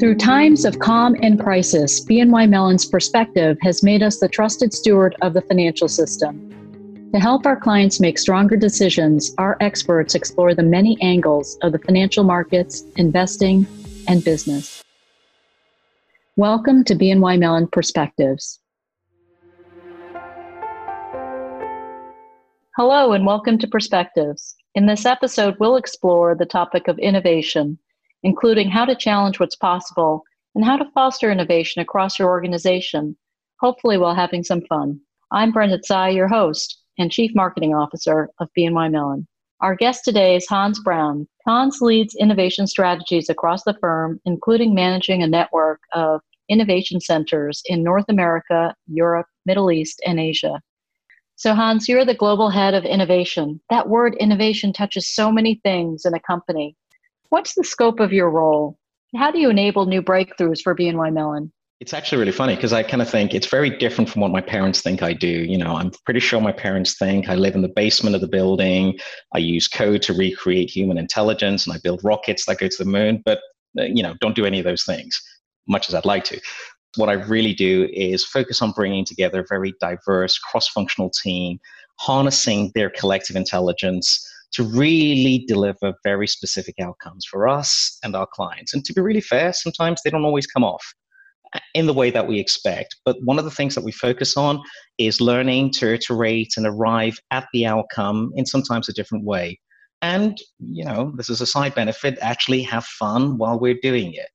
Through times of calm and crisis, BNY Mellon's perspective has made us the trusted steward of the financial system. To help our clients make stronger decisions, our experts explore the many angles of the financial markets, investing, and business. Welcome to BNY Mellon Perspectives. Hello, and welcome to Perspectives. In this episode, we'll explore the topic of innovation, including how to challenge what's possible and how to foster innovation across your organization, hopefully, while having some fun. I'm Brenda Tsai, your host and Chief Marketing Officer of BNY Mellon. Our guest today is Hans Brown. Hans leads innovation strategies across the firm, including managing a network of innovation centers in North America, Europe, Middle East, and Asia. So, Hans, you're the global head of innovation. That word innovation touches so many things in a company. What's the scope of your role? How do you enable new breakthroughs for BNY Mellon? It's actually really funny because I kind of think it's very different from what my parents think I do. You know, I'm pretty sure my parents think I live in the basement of the building, I use code to recreate human intelligence, and I build rockets that go to the moon, but, uh, you know, don't do any of those things, much as I'd like to. What I really do is focus on bringing together a very diverse, cross functional team, harnessing their collective intelligence to really deliver very specific outcomes for us and our clients. And to be really fair, sometimes they don't always come off in the way that we expect. But one of the things that we focus on is learning to iterate and arrive at the outcome in sometimes a different way. And, you know, this is a side benefit, actually have fun while we're doing it.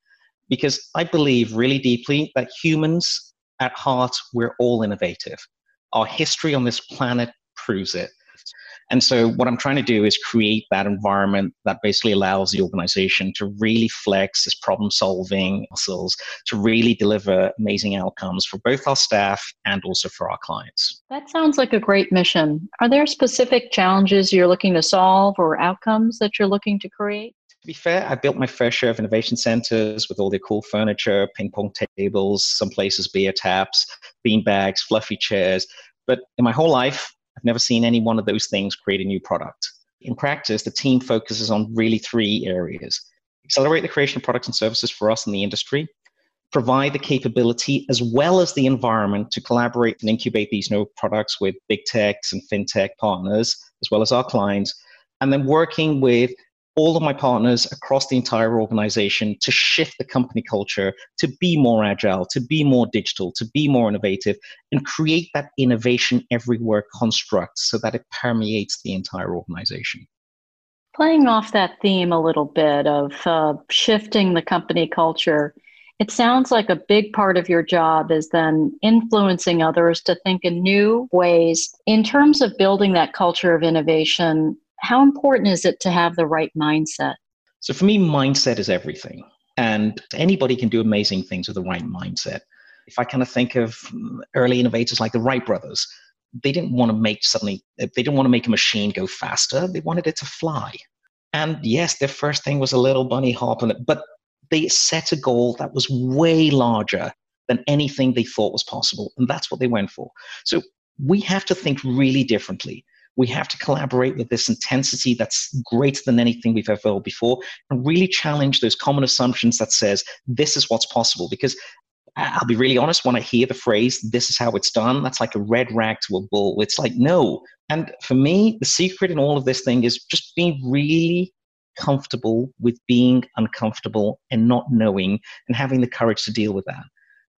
Because I believe really deeply that humans at heart, we're all innovative. Our history on this planet proves it. And so, what I'm trying to do is create that environment that basically allows the organization to really flex its problem solving muscles to really deliver amazing outcomes for both our staff and also for our clients. That sounds like a great mission. Are there specific challenges you're looking to solve or outcomes that you're looking to create? To be fair, I built my fair share of innovation centers with all their cool furniture, ping pong tables, some places beer taps, bean bags, fluffy chairs. But in my whole life, I've never seen any one of those things create a new product. In practice, the team focuses on really three areas accelerate the creation of products and services for us in the industry, provide the capability as well as the environment to collaborate and incubate these new products with big techs and fintech partners, as well as our clients, and then working with all of my partners across the entire organization to shift the company culture to be more agile, to be more digital, to be more innovative, and create that innovation everywhere construct so that it permeates the entire organization. Playing off that theme a little bit of uh, shifting the company culture, it sounds like a big part of your job is then influencing others to think in new ways. In terms of building that culture of innovation, how important is it to have the right mindset? So for me, mindset is everything. And anybody can do amazing things with the right mindset. If I kind of think of early innovators like the Wright brothers, they didn't want to make suddenly, they didn't want to make a machine go faster. They wanted it to fly. And yes, their first thing was a little bunny hop, it, but they set a goal that was way larger than anything they thought was possible. And that's what they went for. So we have to think really differently we have to collaborate with this intensity that's greater than anything we've ever felt before and really challenge those common assumptions that says this is what's possible because I'll be really honest, when I hear the phrase, this is how it's done, that's like a red rag to a bull. It's like, no. And for me, the secret in all of this thing is just being really comfortable with being uncomfortable and not knowing and having the courage to deal with that.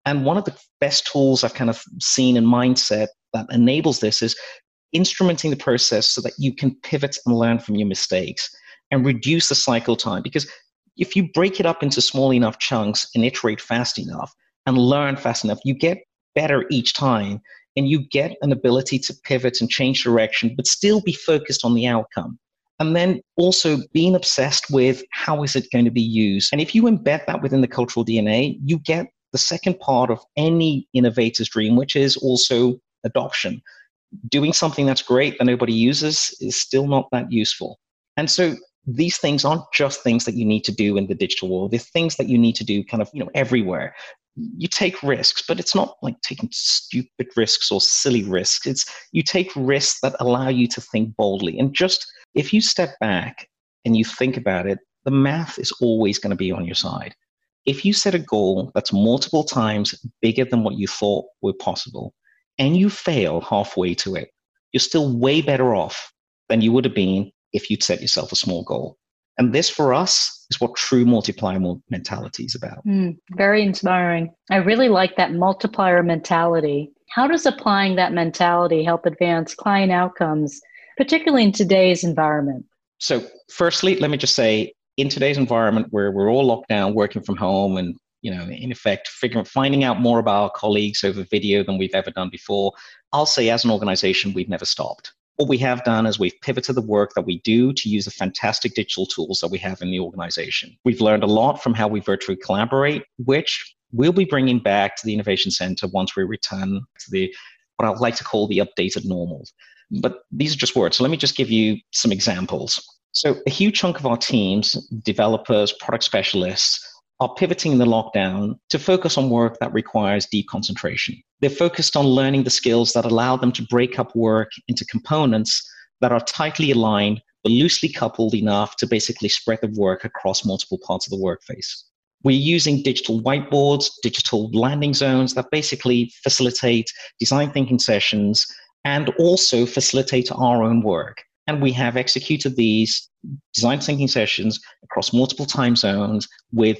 And one of the best tools I've kind of seen in mindset that enables this is instrumenting the process so that you can pivot and learn from your mistakes and reduce the cycle time. Because if you break it up into small enough chunks and iterate fast enough and learn fast enough, you get better each time and you get an ability to pivot and change direction, but still be focused on the outcome. And then also being obsessed with how is it going to be used. And if you embed that within the cultural DNA, you get the second part of any innovator's dream, which is also adoption doing something that's great that nobody uses is still not that useful. And so these things aren't just things that you need to do in the digital world. They're things that you need to do kind of, you know, everywhere. You take risks, but it's not like taking stupid risks or silly risks. It's you take risks that allow you to think boldly. And just if you step back and you think about it, the math is always going to be on your side. if you set a goal that's multiple times bigger than what you thought were possible and you fail halfway to it, you're still way better off than you would have been if you'd set yourself a small goal. And this for us is what true multiplier mentality is about. Mm, very inspiring. I really like that multiplier mentality. How does applying that mentality help advance client outcomes, particularly in today's environment? So, firstly, let me just say in today's environment where we're all locked down, working from home, and you know, in effect, figuring, finding out more about our colleagues over video than we've ever done before, I'll say as an organization, we've never stopped. What we have done is we've pivoted the work that we do to use the fantastic digital tools that we have in the organization. We've learned a lot from how we virtually collaborate, which we'll be bringing back to the Innovation Center once we return to the what I would like to call the updated normal. But these are just words. So let me just give you some examples. So a huge chunk of our teams, developers, product specialists, are pivoting in the lockdown to focus on work that requires deep concentration. They're focused on learning the skills that allow them to break up work into components that are tightly aligned but loosely coupled enough to basically spread the work across multiple parts of the workface. We're using digital whiteboards, digital landing zones that basically facilitate design thinking sessions and also facilitate our own work. And we have executed these design thinking sessions across multiple time zones with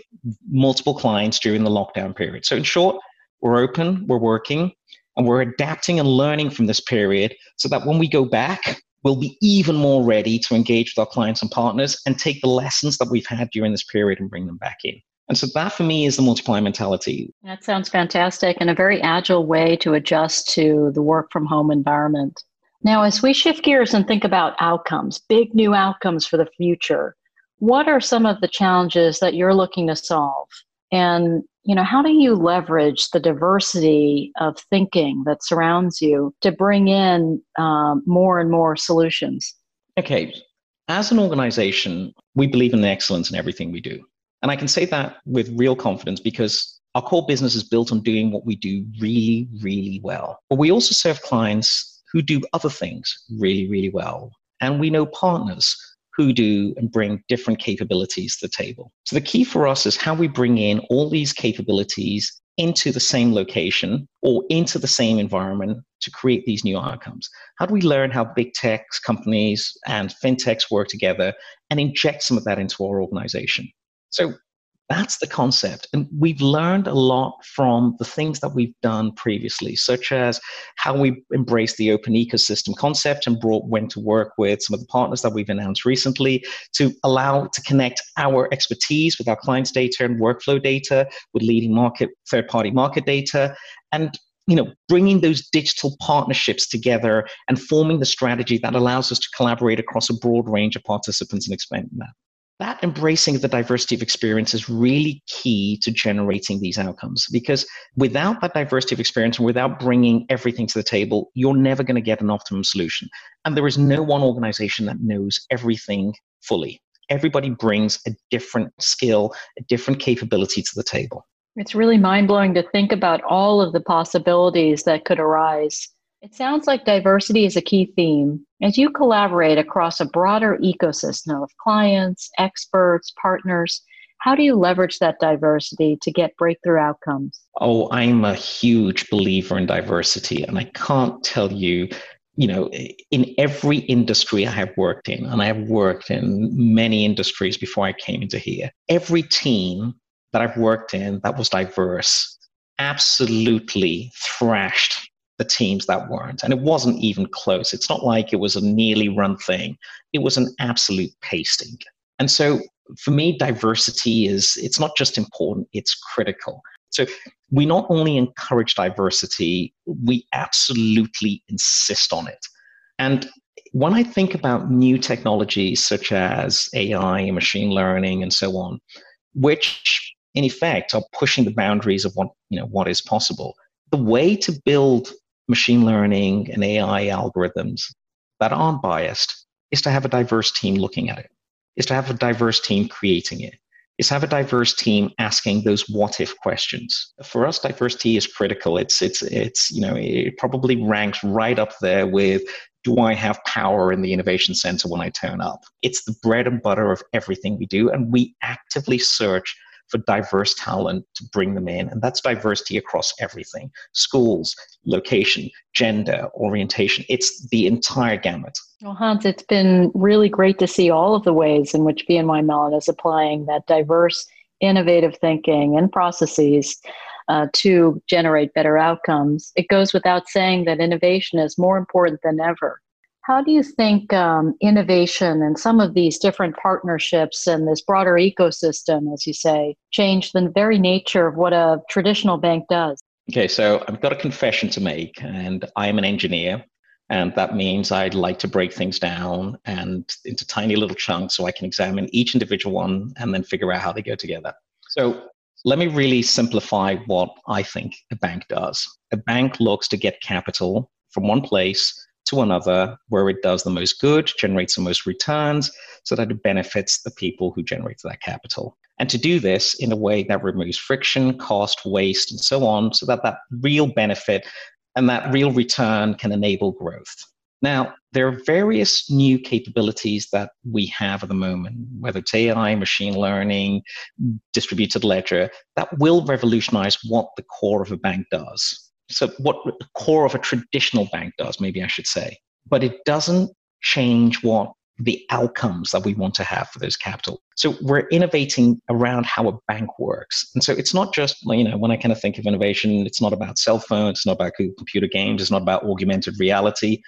multiple clients during the lockdown period. So, in short, we're open, we're working, and we're adapting and learning from this period so that when we go back, we'll be even more ready to engage with our clients and partners and take the lessons that we've had during this period and bring them back in. And so that for me is the multiplier mentality. That sounds fantastic and a very agile way to adjust to the work from home environment. Now, as we shift gears and think about outcomes, big new outcomes for the future, what are some of the challenges that you're looking to solve? And you know, how do you leverage the diversity of thinking that surrounds you to bring in um, more and more solutions? Okay, as an organization, we believe in excellence in everything we do. And I can say that with real confidence because our core business is built on doing what we do really, really well. But we also serve clients who do other things really, really well. And we know partners who do and bring different capabilities to the table. So the key for us is how we bring in all these capabilities into the same location or into the same environment to create these new outcomes? How do we learn how big tech companies and fintechs work together and inject some of that into our organization? So that's the concept. And we've learned a lot from the things that we've done previously, such as how we embraced the open ecosystem concept and brought went to work with some of the partners that we've announced recently to allow to connect our expertise with our clients' data and workflow data with leading market third party market data and you know bringing those digital partnerships together and forming the strategy that allows us to collaborate across a broad range of participants and expand that that embracing the diversity of experience is really key to generating these outcomes because without that diversity of experience and without bringing everything to the table you're never going to get an optimum solution. And there is no one organization that knows everything fully. Everybody brings a different skill a different capability to the table. It's really mind-blowing to think about all of the possibilities that could arise it sounds like diversity is a key theme. As you collaborate across a broader ecosystem of clients, experts, partners, how do you leverage that diversity to get breakthrough outcomes? Oh, I'm a huge believer in diversity, and I can't tell you you know, in every industry I have worked in, and I have worked in many industries before I came into here, every team that I've worked in that was diverse absolutely thrashed the teams that weren't. And it wasn't even close. It's not like it was a nearly run thing. It was an absolute pasting. And so for me, diversity is it's not just important, it's critical. So we not only encourage diversity, we absolutely insist on it. And when I think about new technologies such as AI, and machine learning, and so on, which in effect are pushing the boundaries of what you know what is possible, the way to build machine learning and AI algorithms that aren't biased is to have a diverse team looking at it, is to have a diverse team creating it, is to have a diverse team asking those what if questions. For us, diversity is critical. It's it's it's you know it probably ranks right up there with do I have power in the innovation center when I turn up? It's the bread and butter of everything we do, and we actively search for diverse talent to bring them in. And that's diversity across everything schools, location, gender, orientation. It's the entire gamut. Well, Hans, it's been really great to see all of the ways in which BNY Mellon is applying that diverse, innovative thinking and processes uh, to generate better outcomes. It goes without saying that innovation is more important than ever. How do you think um, innovation and some of these different partnerships and this broader ecosystem, as you say, change the very nature of what a traditional bank does? Okay, so I've got a confession to make, and I'm an engineer. And that means I'd like to break things down and into tiny little chunks so I can examine each individual one and then figure out how they go together. So let me really simplify what I think a bank does. A bank looks to get capital from one place to another where it does the most good, generates the most returns, so that it benefits the people who generate that capital. And to do this in a way that removes friction, cost, waste, and so on, so that that real benefit and that real return can enable growth. Now, there are various new capabilities that we have at the moment, whether it's AI, machine learning, distributed ledger, that will revolutionize what the core of a bank does. So, what the core of a traditional bank does, maybe I should say. But it doesn't change what the outcomes that we want to have for those capital. So we're innovating around how a bank works. And so it's not just, you know, when I kind of think of innovation, it's not about cell phones, it's not about computer games, it's not about augmented reality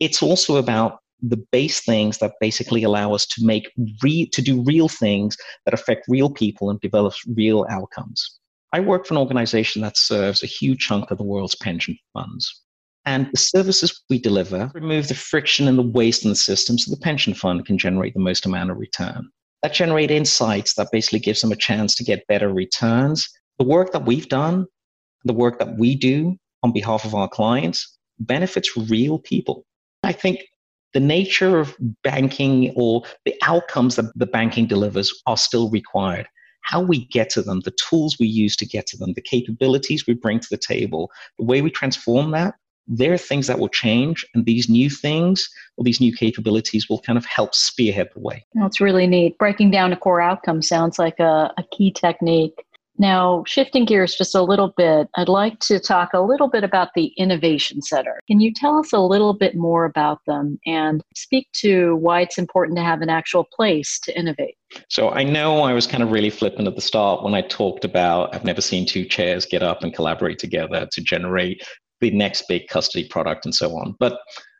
it's also about the base things that basically allow us to make re- to do real things that affect real people and develop real outcomes. I work for an organization that serves a huge chunk of the world's pension funds. And the services we deliver remove the friction and the waste in the system so the pension fund can generate the most amount of return. That generate insights that basically gives them a chance to get better returns. The work that we've done, the work that we do on behalf of our clients benefits real people. I think the nature of banking or the outcomes that the banking delivers are still required. How we get to them, the tools we use to get to them, the capabilities we bring to the table, the way we transform that, there are things that will change. And these new things or these new capabilities will kind of help spearhead the way. That's really neat. Breaking down a core outcome sounds like a, a key technique. Now, shifting gears just a little bit, I'd like to talk a little bit about the Innovation Center. Can you tell us a little bit more about them and speak to why it's important to have an actual place to innovate? So, I know I was kind of really flippant at the start when I talked about I've never seen two chairs get up and collaborate together to generate the next big custody product and so on. But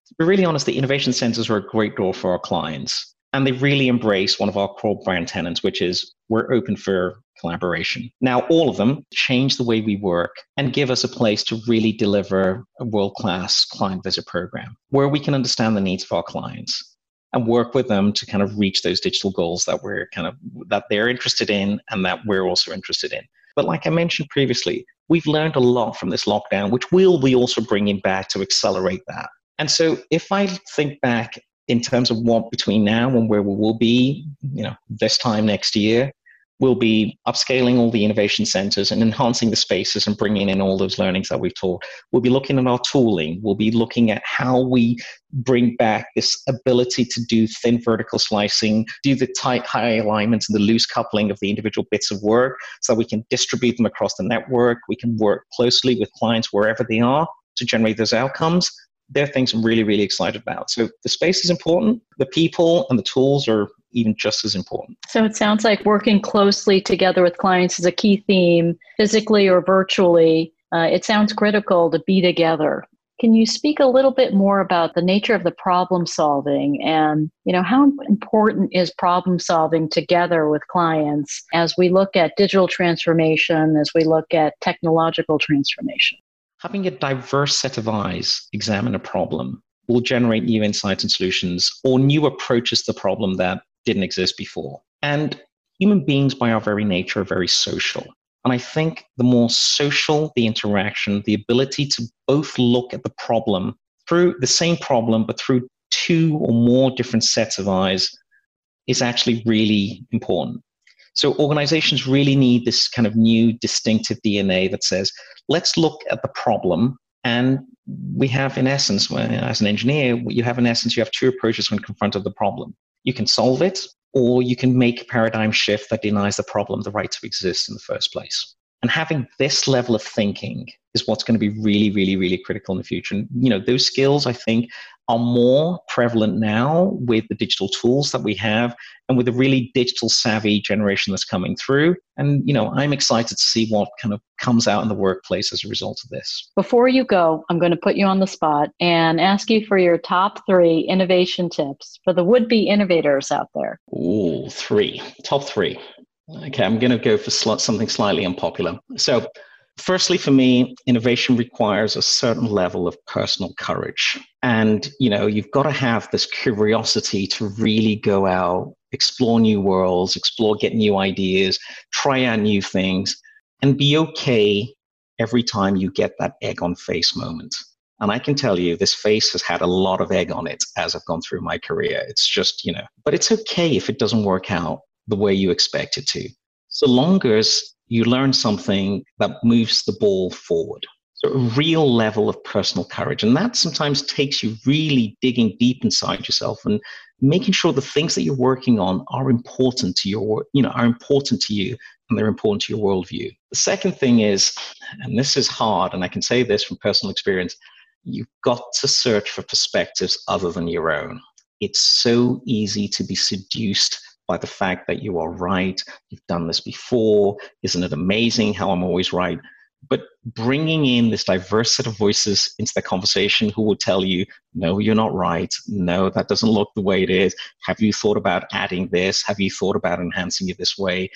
to be really honest, the innovation centers are a great door for our clients. And they really embrace one of our core brand tenants, which is we're open for collaboration. Now, all of them change the way we work and give us a place to really deliver a world class client visit program where we can understand the needs of our clients and work with them to kind of reach those digital goals that we're kind of that they're interested in and that we're also interested in. But like I mentioned previously, we've learned a lot from this lockdown, which we'll be also bringing back to accelerate that. And so if I think back in terms of what between now and where we will be, you know, this time next year, we'll be upscaling all the innovation centers and enhancing the spaces and bringing in all those learnings that we've taught. We'll be looking at our tooling. We'll be looking at how we bring back this ability to do thin vertical slicing, do the tight high alignments and the loose coupling of the individual bits of work so we can distribute them across the network. We can work closely with clients wherever they are to generate those outcomes they're things I'm really, really excited about. So the space is important. The people and the tools are even just as important. So it sounds like working closely together with clients is a key theme, physically or virtually. Uh, it sounds critical to be together. Can you speak a little bit more about the nature of the problem solving and, you know, how important is problem solving together with clients as we look at digital transformation, as we look at technological transformation? Having a diverse set of eyes examine a problem will generate new insights and solutions or new approaches to the problem that didn't exist before. And human beings, by our very nature, are very social. And I think the more social the interaction, the ability to both look at the problem through the same problem, but through two or more different sets of eyes, is actually really important. So organizations really need this kind of new distinctive DNA that says, let's look at the problem. And we have, in essence, as an engineer, you have, in essence, you have two approaches when confronted with the problem. You can solve it, or you can make a paradigm shift that denies the problem the right to exist in the first place. And having this level of thinking is what's going to be really, really, really critical in the future. And, you know, those skills, I think, are more prevalent now with the digital tools that we have and with the really digital savvy generation that's coming through. And, you know, I'm excited to see what kind of comes out in the workplace as a result of this. Before you go, I'm going to put you on the spot and ask you for your top three innovation tips for the would be innovators out there. Ooh, three. Top three. Okay, I'm going to go for sl- something slightly unpopular. So, firstly for me innovation requires a certain level of personal courage. And you know you've got to have this curiosity to really go out explore new worlds explore get new ideas try out new things and be okay every time you get that egg on face moment. And i can tell you this face has had a lot of egg on it as i've gone through my career. It's just you know but it's okay if it doesn't work out the way you expect it to so long as you learn something that moves the ball forward. So, a real level of personal courage. And that sometimes takes you really digging deep inside yourself and making sure the things that you're working on are important to your, you know, are important to you and they're important to your worldview. The second thing is, and this is hard, and I can say this from personal experience, you've got to search for perspectives other than your own. It's so easy to be seduced by the fact that you are right. You've done this before. Isn't it amazing how I'm always right? But bringing in this diverse set of voices into the conversation who will tell you, no, you're not right. No, that doesn't look the way it is. Have you thought about adding this? Have you thought about enhancing it this way?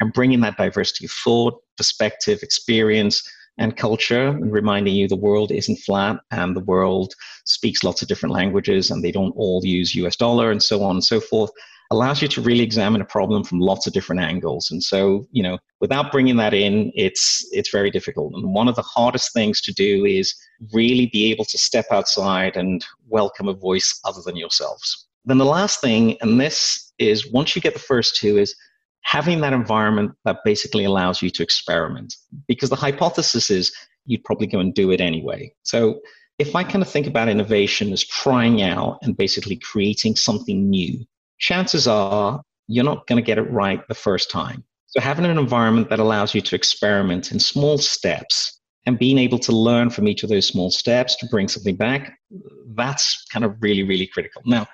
And bringing that diversity of thought, perspective, experience, and culture, and reminding you the world isn't flat and the world speaks lots of different languages and they don't all use US dollar and so on and so forth allows you to really examine a problem from lots of different angles. And so, you know, without bringing that in, it's it's very difficult. And one of the hardest things to do is really be able to step outside and welcome a voice other than yourselves. Then the last thing, and this is once you get the first two, is having that environment that basically allows you to experiment. Because the hypothesis is you'd probably go and do it anyway. So if I kind of think about innovation as trying out and basically creating something new, chances are you're not going to get it right the first time. So, having an environment that allows you to experiment in small steps and being able to learn from each of those small steps to bring something back, that's kind of really, really critical. Now,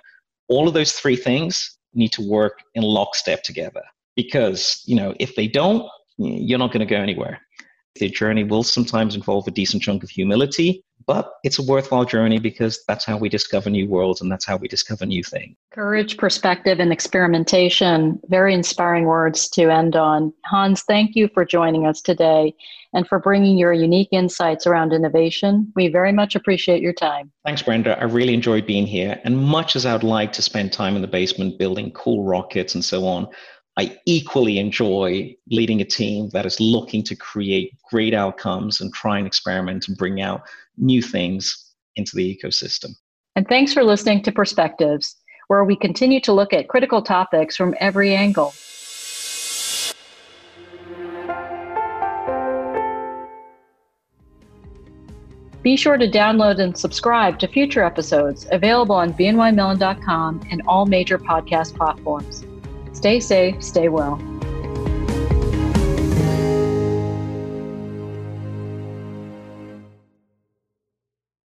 all of those three things need to work in lockstep together because, you know, if they don't, you're not going to go anywhere. The journey will sometimes involve a decent chunk of humility, but it's a worthwhile journey because that's how we discover new worlds and that's how we discover new things. Courage, perspective, and experimentation. Very inspiring words to end on. Hans, thank you for joining us today and for bringing your unique insights around innovation. We very much appreciate your time. Thanks, Brenda. I really enjoyed being here. And much as I'd like to spend time in the basement building cool rockets and so on, I equally enjoy leading a team that is looking to create great outcomes and try and experiment and bring out new things into the ecosystem. And thanks for listening to Perspectives, where we continue to look at critical topics from every angle. Be sure to download and subscribe to future episodes available on bnymellon.com and all major podcast platforms. Stay safe, stay well.